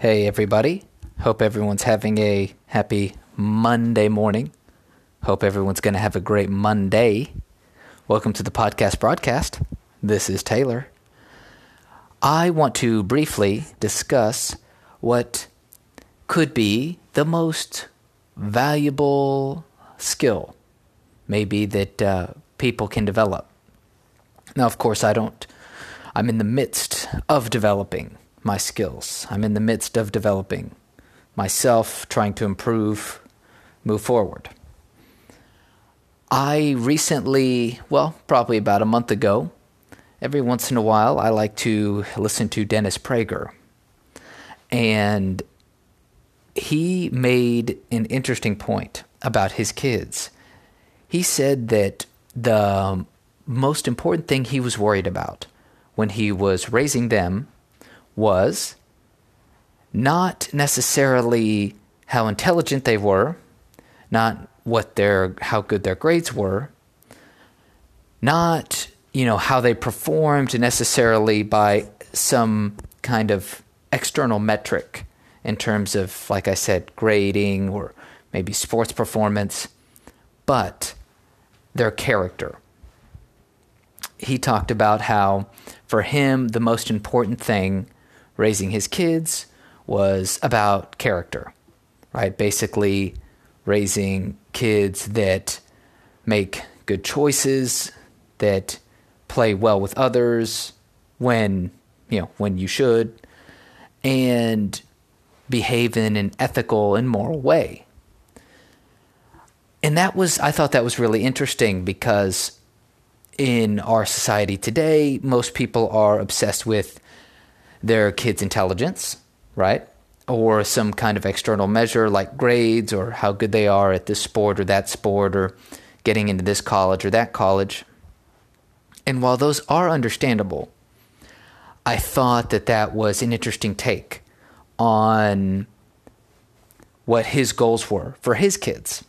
Hey, everybody. Hope everyone's having a happy Monday morning. Hope everyone's going to have a great Monday. Welcome to the podcast broadcast. This is Taylor. I want to briefly discuss what could be the most valuable skill, maybe that uh, people can develop. Now, of course, I don't, I'm in the midst of developing my skills. I'm in the midst of developing myself, trying to improve, move forward. I recently, well, probably about a month ago, every once in a while, I like to listen to Dennis Prager. And he made an interesting point about his kids. He said that the most important thing he was worried about when he was raising them was not necessarily how intelligent they were, not what their how good their grades were, not you know how they performed necessarily by some kind of external metric in terms of like I said grading or maybe sports performance, but their character. He talked about how for him the most important thing raising his kids was about character, right? Basically, raising kids that make good choices, that play well with others when, you know, when you should, and behave in an ethical and moral way. And that was, I thought that was really interesting because in our society today, most people are obsessed with their kids' intelligence, right? Or some kind of external measure like grades or how good they are at this sport or that sport or getting into this college or that college. And while those are understandable, I thought that that was an interesting take on what his goals were for his kids.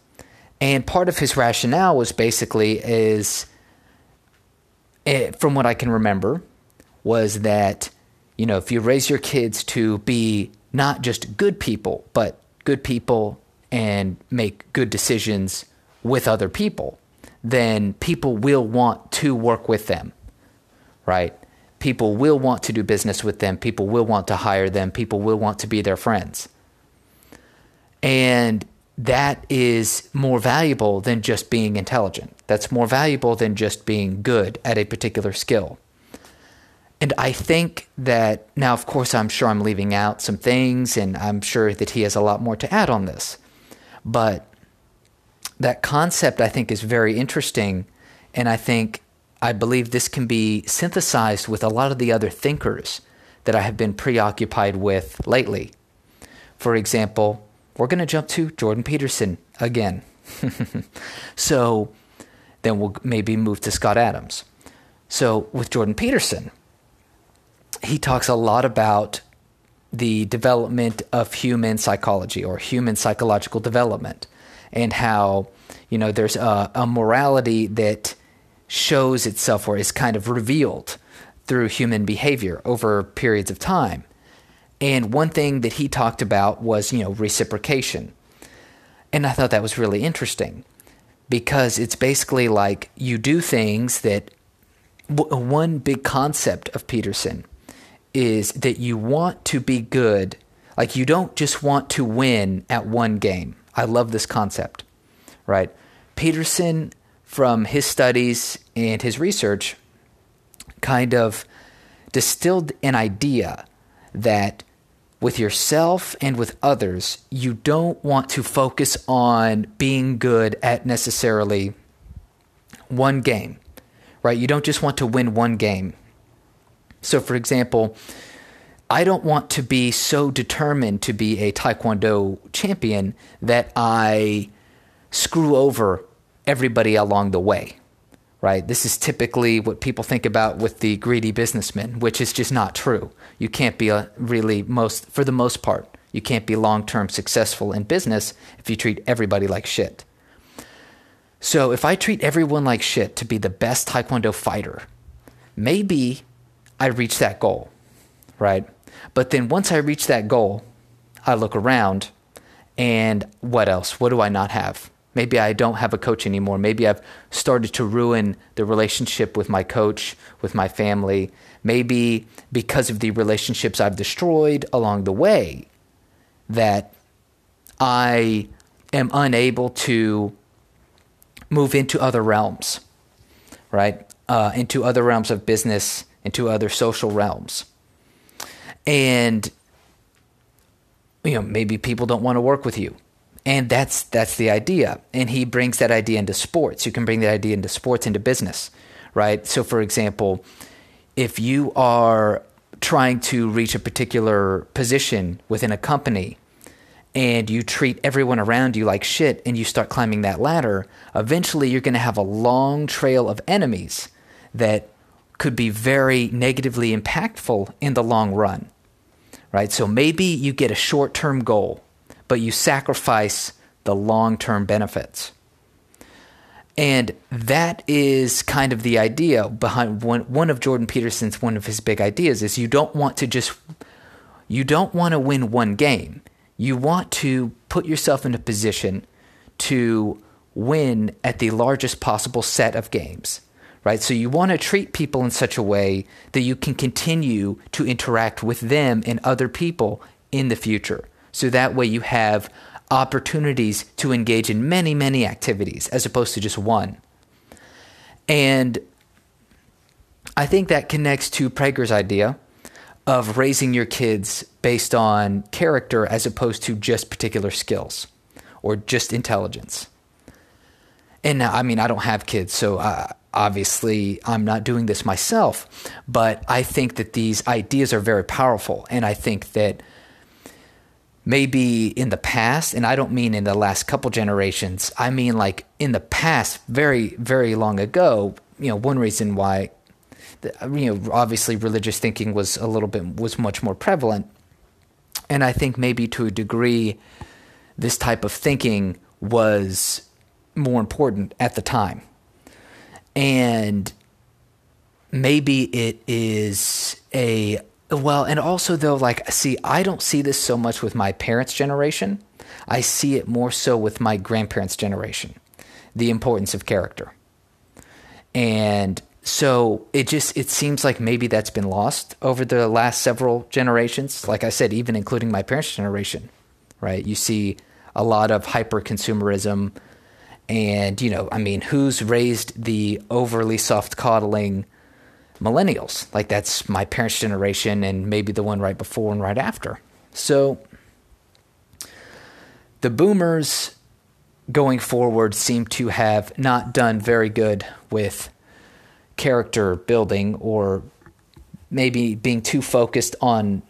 And part of his rationale was basically is eh, from what I can remember was that you know, if you raise your kids to be not just good people, but good people and make good decisions with other people, then people will want to work with them, right? People will want to do business with them. People will want to hire them. People will want to be their friends. And that is more valuable than just being intelligent. That's more valuable than just being good at a particular skill. And I think that now, of course, I'm sure I'm leaving out some things, and I'm sure that he has a lot more to add on this. But that concept, I think, is very interesting. And I think, I believe this can be synthesized with a lot of the other thinkers that I have been preoccupied with lately. For example, we're going to jump to Jordan Peterson again. so then we'll maybe move to Scott Adams. So with Jordan Peterson, he talks a lot about the development of human psychology or human psychological development and how you know there's a, a, morality that shows itself or is kind of revealed through human behavior over periods of time. And one thing that he talked about was you know reciprocation. And i thought that was really interesting because it's basically like you do things that one big concept of peterson is that you want to be good. Like you don't just want to win at one game. I love this concept, right? Peterson, from his studies and his research, kind of distilled an idea that with yourself and with others, you don't want to focus on being good at necessarily one game, right? You don't just want to win one game. So, for example, I don't want to be so determined to be a Taekwondo champion that I screw over everybody along the way, right? This is typically what people think about with the greedy businessman, which is just not true. You can't be a really most, for the most part, you can't be long term successful in business if you treat everybody like shit. So if I treat everyone like shit to be the best Taekwondo fighter, maybe I reach that goal, right? But then once I reach that goal, I look around and what else? What do I not have? Maybe I don't have a coach anymore. Maybe I've started to ruin the relationship with my coach, with my family. Maybe because of the relationships I've destroyed along the way, that I am unable to move into other realms, right? Uh, into other realms of business, into other social realms. And, you know, maybe people don't want to work with you. And that's that's the idea. And he brings that idea into sports. You can bring that idea into sports, into business, right? So for example, if you are trying to reach a particular position within a company and you treat everyone around you like shit and you start climbing that ladder, eventually you're going to have a long trail of enemies that could be very negatively impactful in the long run. Right? So maybe you get a short-term goal, but you sacrifice the long-term benefits. And that is kind of the idea behind one, one of Jordan Peterson's one of his big ideas is you don't want to just you don't want to win one game you want to put yourself in a position to win at the largest possible set of games, right? So you want to treat people in such a way that you can continue to interact with them and other people in the future. So that way you have opportunities to engage in many, many activities as opposed to just one. And I think that connects to Prager's idea of raising your kids based on character as opposed to just particular skills or just intelligence. And now, I mean, I don't have kids, so uh, obviously I'm not doing this myself, but I think that these ideas are very powerful. And I think that maybe in the past, and I don't mean in the last couple generations, I mean like in the past, very, very long ago, you know, one reason why you know, obviously religious thinking was a little bit was much more prevalent, and I think maybe to a degree, this type of thinking was more important at the time, and maybe it is a well, and also though, like, see, I don't see this so much with my parents' generation. I see it more so with my grandparents' generation, the importance of character. And so it just it seems like maybe that's been lost over the last several generations like i said even including my parents generation right you see a lot of hyper consumerism and you know i mean who's raised the overly soft coddling millennials like that's my parents generation and maybe the one right before and right after so the boomers going forward seem to have not done very good with character building or maybe being too focused on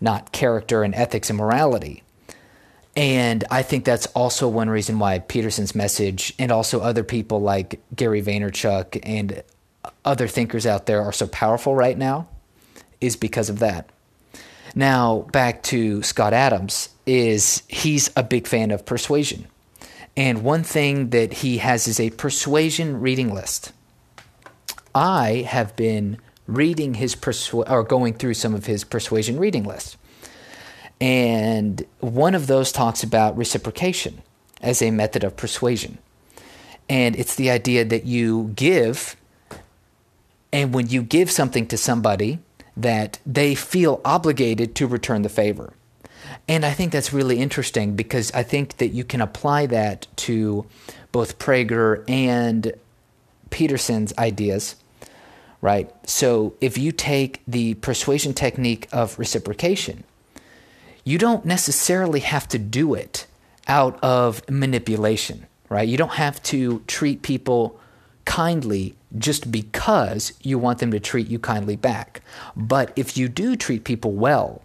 not character and ethics and morality. And I think that's also one reason why Peterson's message and also other people like Gary Vaynerchuk and other thinkers out there are so powerful right now is because of that. Now, back to Scott Adams is he's a big fan of persuasion. And one thing that he has is a persuasion reading list. I have been reading his persu- or going through some of his persuasion reading lists. And one of those talks about reciprocation as a method of persuasion. And it's the idea that you give, and when you give something to somebody, that they feel obligated to return the favor. And I think that's really interesting because I think that you can apply that to both Prager and Peterson's ideas right? So if you take the persuasion technique of reciprocation, you don't necessarily have to do it out of manipulation, right? You don't have to treat people kindly just because you want them to treat you kindly back. But if you do treat people well,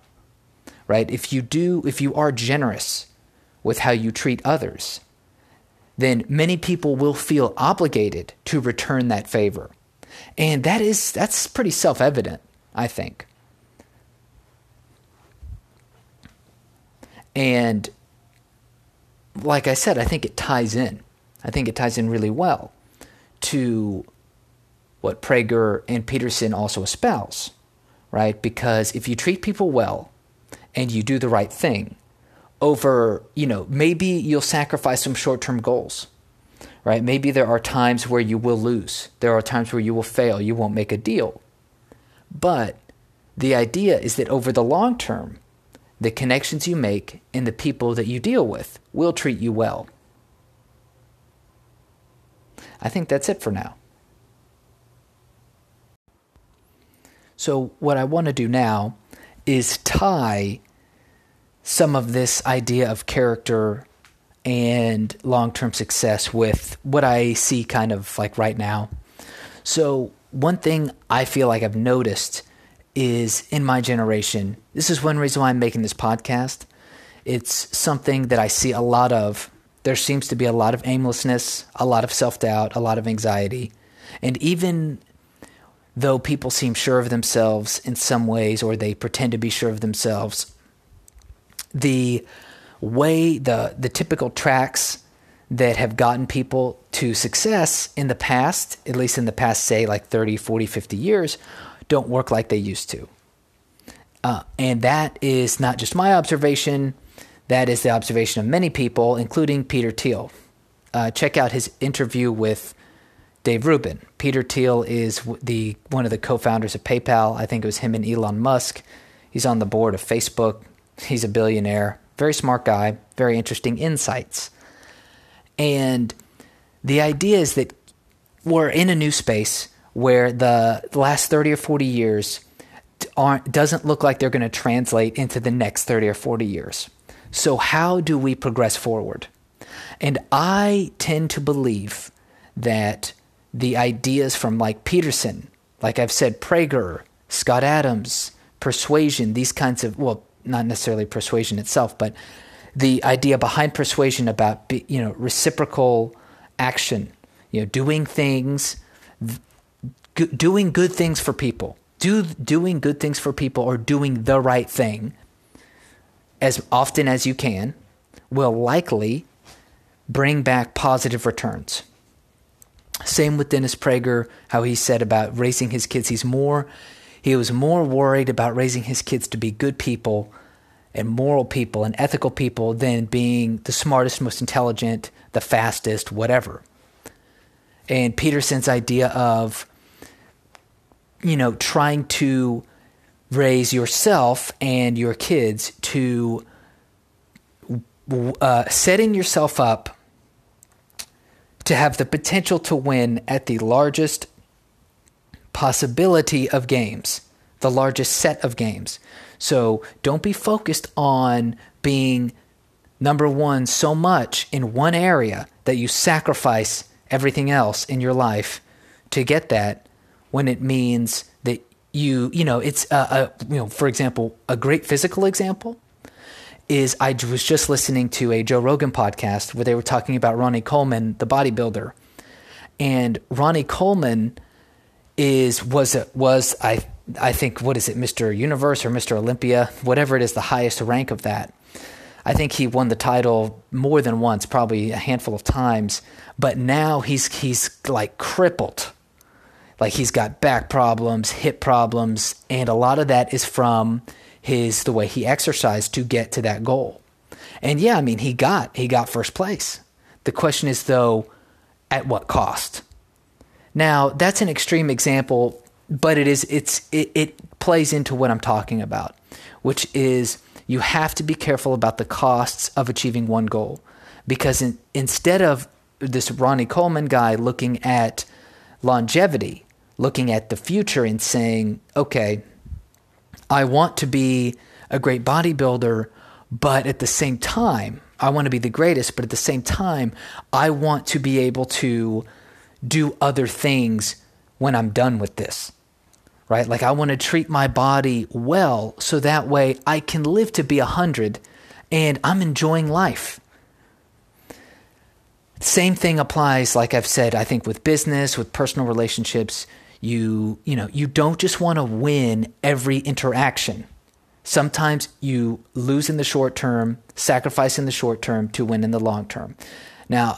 right? If you do if you are generous with how you treat others, then many people will feel obligated to return that favor. And that is that's pretty self-evident, I think. And like I said, I think it ties in. I think it ties in really well to what Prager and Peterson also espouse, right? Because if you treat people well and you do the right thing, over, you know, maybe you'll sacrifice some short term goals, right? Maybe there are times where you will lose, there are times where you will fail, you won't make a deal. But the idea is that over the long term, the connections you make and the people that you deal with will treat you well. I think that's it for now. So, what I want to do now is tie some of this idea of character and long term success with what I see kind of like right now. So, one thing I feel like I've noticed is in my generation, this is one reason why I'm making this podcast. It's something that I see a lot of. There seems to be a lot of aimlessness, a lot of self doubt, a lot of anxiety. And even though people seem sure of themselves in some ways or they pretend to be sure of themselves, the way the the typical tracks that have gotten people to success in the past, at least in the past say like 30, 40, 50 years, don't work like they used to. Uh, and that is not just my observation, that is the observation of many people, including Peter Thiel. Uh, check out his interview with Dave Rubin. Peter Thiel is the one of the co-founders of PayPal. I think it was him and Elon Musk. He's on the board of Facebook. He's a billionaire, very smart guy, very interesting insights. And the idea is that we're in a new space where the last 30 or 40 years aren't doesn't look like they're going to translate into the next 30 or 40 years. So how do we progress forward? And I tend to believe that the ideas from like Peterson, like I've said, Prager, Scott Adams, persuasion, these kinds of, well, not necessarily persuasion itself, but the idea behind persuasion about, you know, reciprocal action, you know, doing things, doing good things for people, do, doing good things for people or doing the right thing as often as you can will likely bring back positive returns. Same with Dennis Prager, how he said about raising his kids. He's more, he was more worried about raising his kids to be good people and moral people and ethical people than being the smartest, most intelligent, the fastest, whatever. And Peterson's idea of, you know, trying to raise yourself and your kids to uh, setting yourself up to have the potential to win at the largest possibility of games, the largest set of games. So don't be focused on being number one so much in one area that you sacrifice everything else in your life to get that when it means that you, you know, it's, a, a you know, for example, a great physical example is I was just listening to a Joe Rogan podcast where they were talking about Ronnie Coleman, the bodybuilder, and Ronnie Coleman is was was I I think what is it, Mr. Universe or Mr. Olympia, whatever it is, the highest rank of that. I think he won the title more than once, probably a handful of times. But now he's he's like crippled, like he's got back problems, hip problems, and a lot of that is from his the way he exercised to get to that goal. And yeah, I mean he got he got first place. The question is though, at what cost? Now that's an extreme example, but it is it's it, it plays into what I'm talking about, which is you have to be careful about the costs of achieving one goal, because in, instead of this Ronnie Coleman guy looking at longevity, looking at the future and saying, okay, I want to be a great bodybuilder, but at the same time, I want to be the greatest, but at the same time, I want to be able to do other things when I'm done with this. Right? Like I want to treat my body well so that way I can live to be 100 and I'm enjoying life. Same thing applies like I've said I think with business, with personal relationships, you you know you don't just want to win every interaction. Sometimes you lose in the short term sacrifice in the short term to win in the long term. Now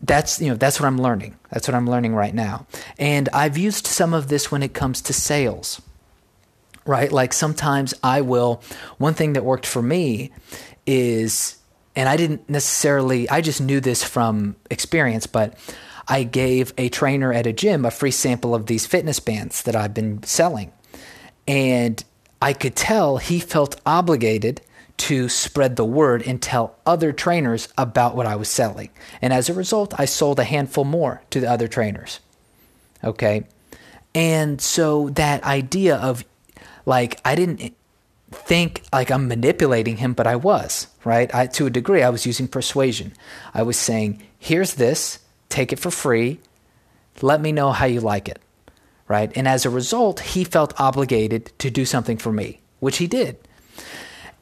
that's you know that's what i'm learning. That's what i'm learning right now. And i've used some of this when it comes to sales right? Like sometimes I will, one thing that worked for me is, and I didn't necessarily, I just knew this from experience, but I gave a trainer at a gym a free sample of these fitness bands that I've been selling. And I could tell he felt obligated to spread the word and tell other trainers about what I was selling. And as a result, I sold a handful more to the other trainers. Okay. And so that idea of like, I didn't think like I'm manipulating him, but I was, right? I, to a degree, I was using persuasion. I was saying, here's this, take it for free, let me know how you like it, right? And as a result, he felt obligated to do something for me, which he did.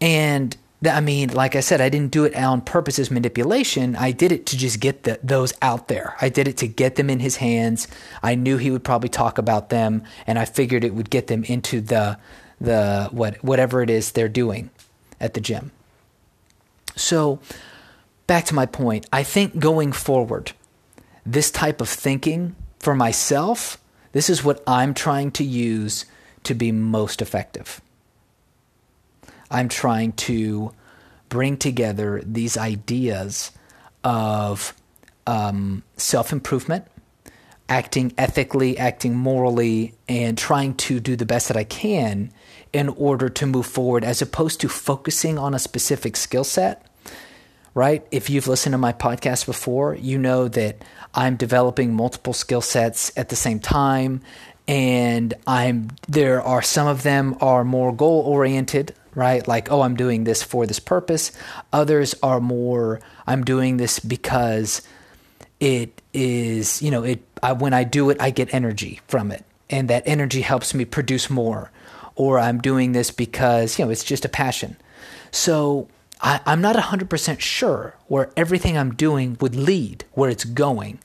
And I mean, like I said, I didn't do it on purpose as manipulation. I did it to just get the, those out there. I did it to get them in his hands. I knew he would probably talk about them, and I figured it would get them into the the what whatever it is they're doing at the gym. So, back to my point. I think going forward, this type of thinking for myself, this is what I'm trying to use to be most effective. I'm trying to bring together these ideas of um, self improvement, acting ethically, acting morally, and trying to do the best that I can in order to move forward as opposed to focusing on a specific skill set. Right? If you've listened to my podcast before, you know that I'm developing multiple skill sets at the same time and I'm there are some of them are more goal oriented right? Like, oh, I'm doing this for this purpose. Others are more, I'm doing this because it is, you know, it. I, when I do it, I get energy from it, and that energy helps me produce more. Or I'm doing this because you know it's just a passion. So I, I'm not 100% sure where everything I'm doing would lead, where it's going,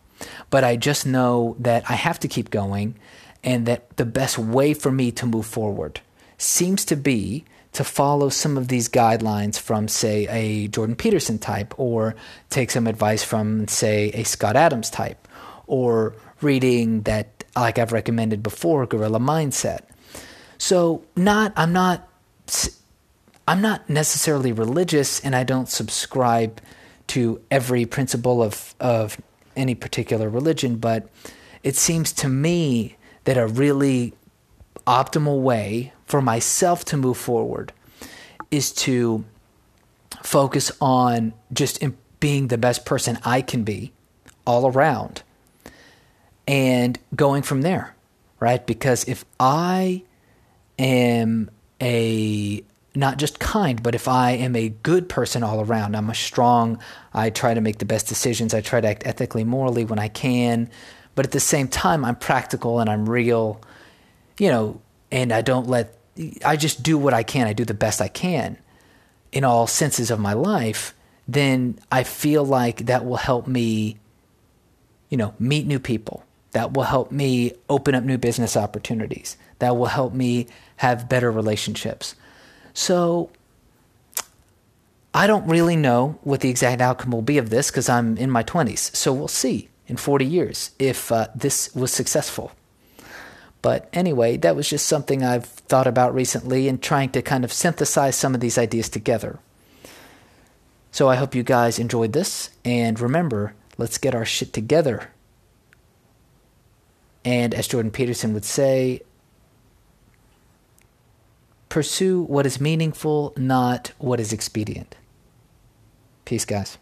but I just know that I have to keep going, and that the best way for me to move forward seems to be to follow some of these guidelines from, say, a Jordan Peterson type, or take some advice from, say, a Scott Adams type, or reading that, like I've recommended before, Gorilla Mindset. So, not I'm not I'm not necessarily religious, and I don't subscribe to every principle of of any particular religion, but it seems to me that a really optimal way for myself to move forward is to focus on just being the best person I can be all around and going from there, right? Because if I am a not just kind, but if I am a good person all around, I'm a strong, I try to make the best decisions, I try to act ethically, morally when I can, but at the same time, I'm practical and I'm real, you know, and I don't let I just do what I can. I do the best I can in all senses of my life. Then I feel like that will help me, you know, meet new people. That will help me open up new business opportunities. That will help me have better relationships. So I don't really know what the exact outcome will be of this because I'm in my 20s. So we'll see in 40 years if uh, this was successful. But anyway, that was just something I've thought about recently and trying to kind of synthesize some of these ideas together. So I hope you guys enjoyed this. And remember, let's get our shit together. And as Jordan Peterson would say, pursue what is meaningful, not what is expedient. Peace, guys.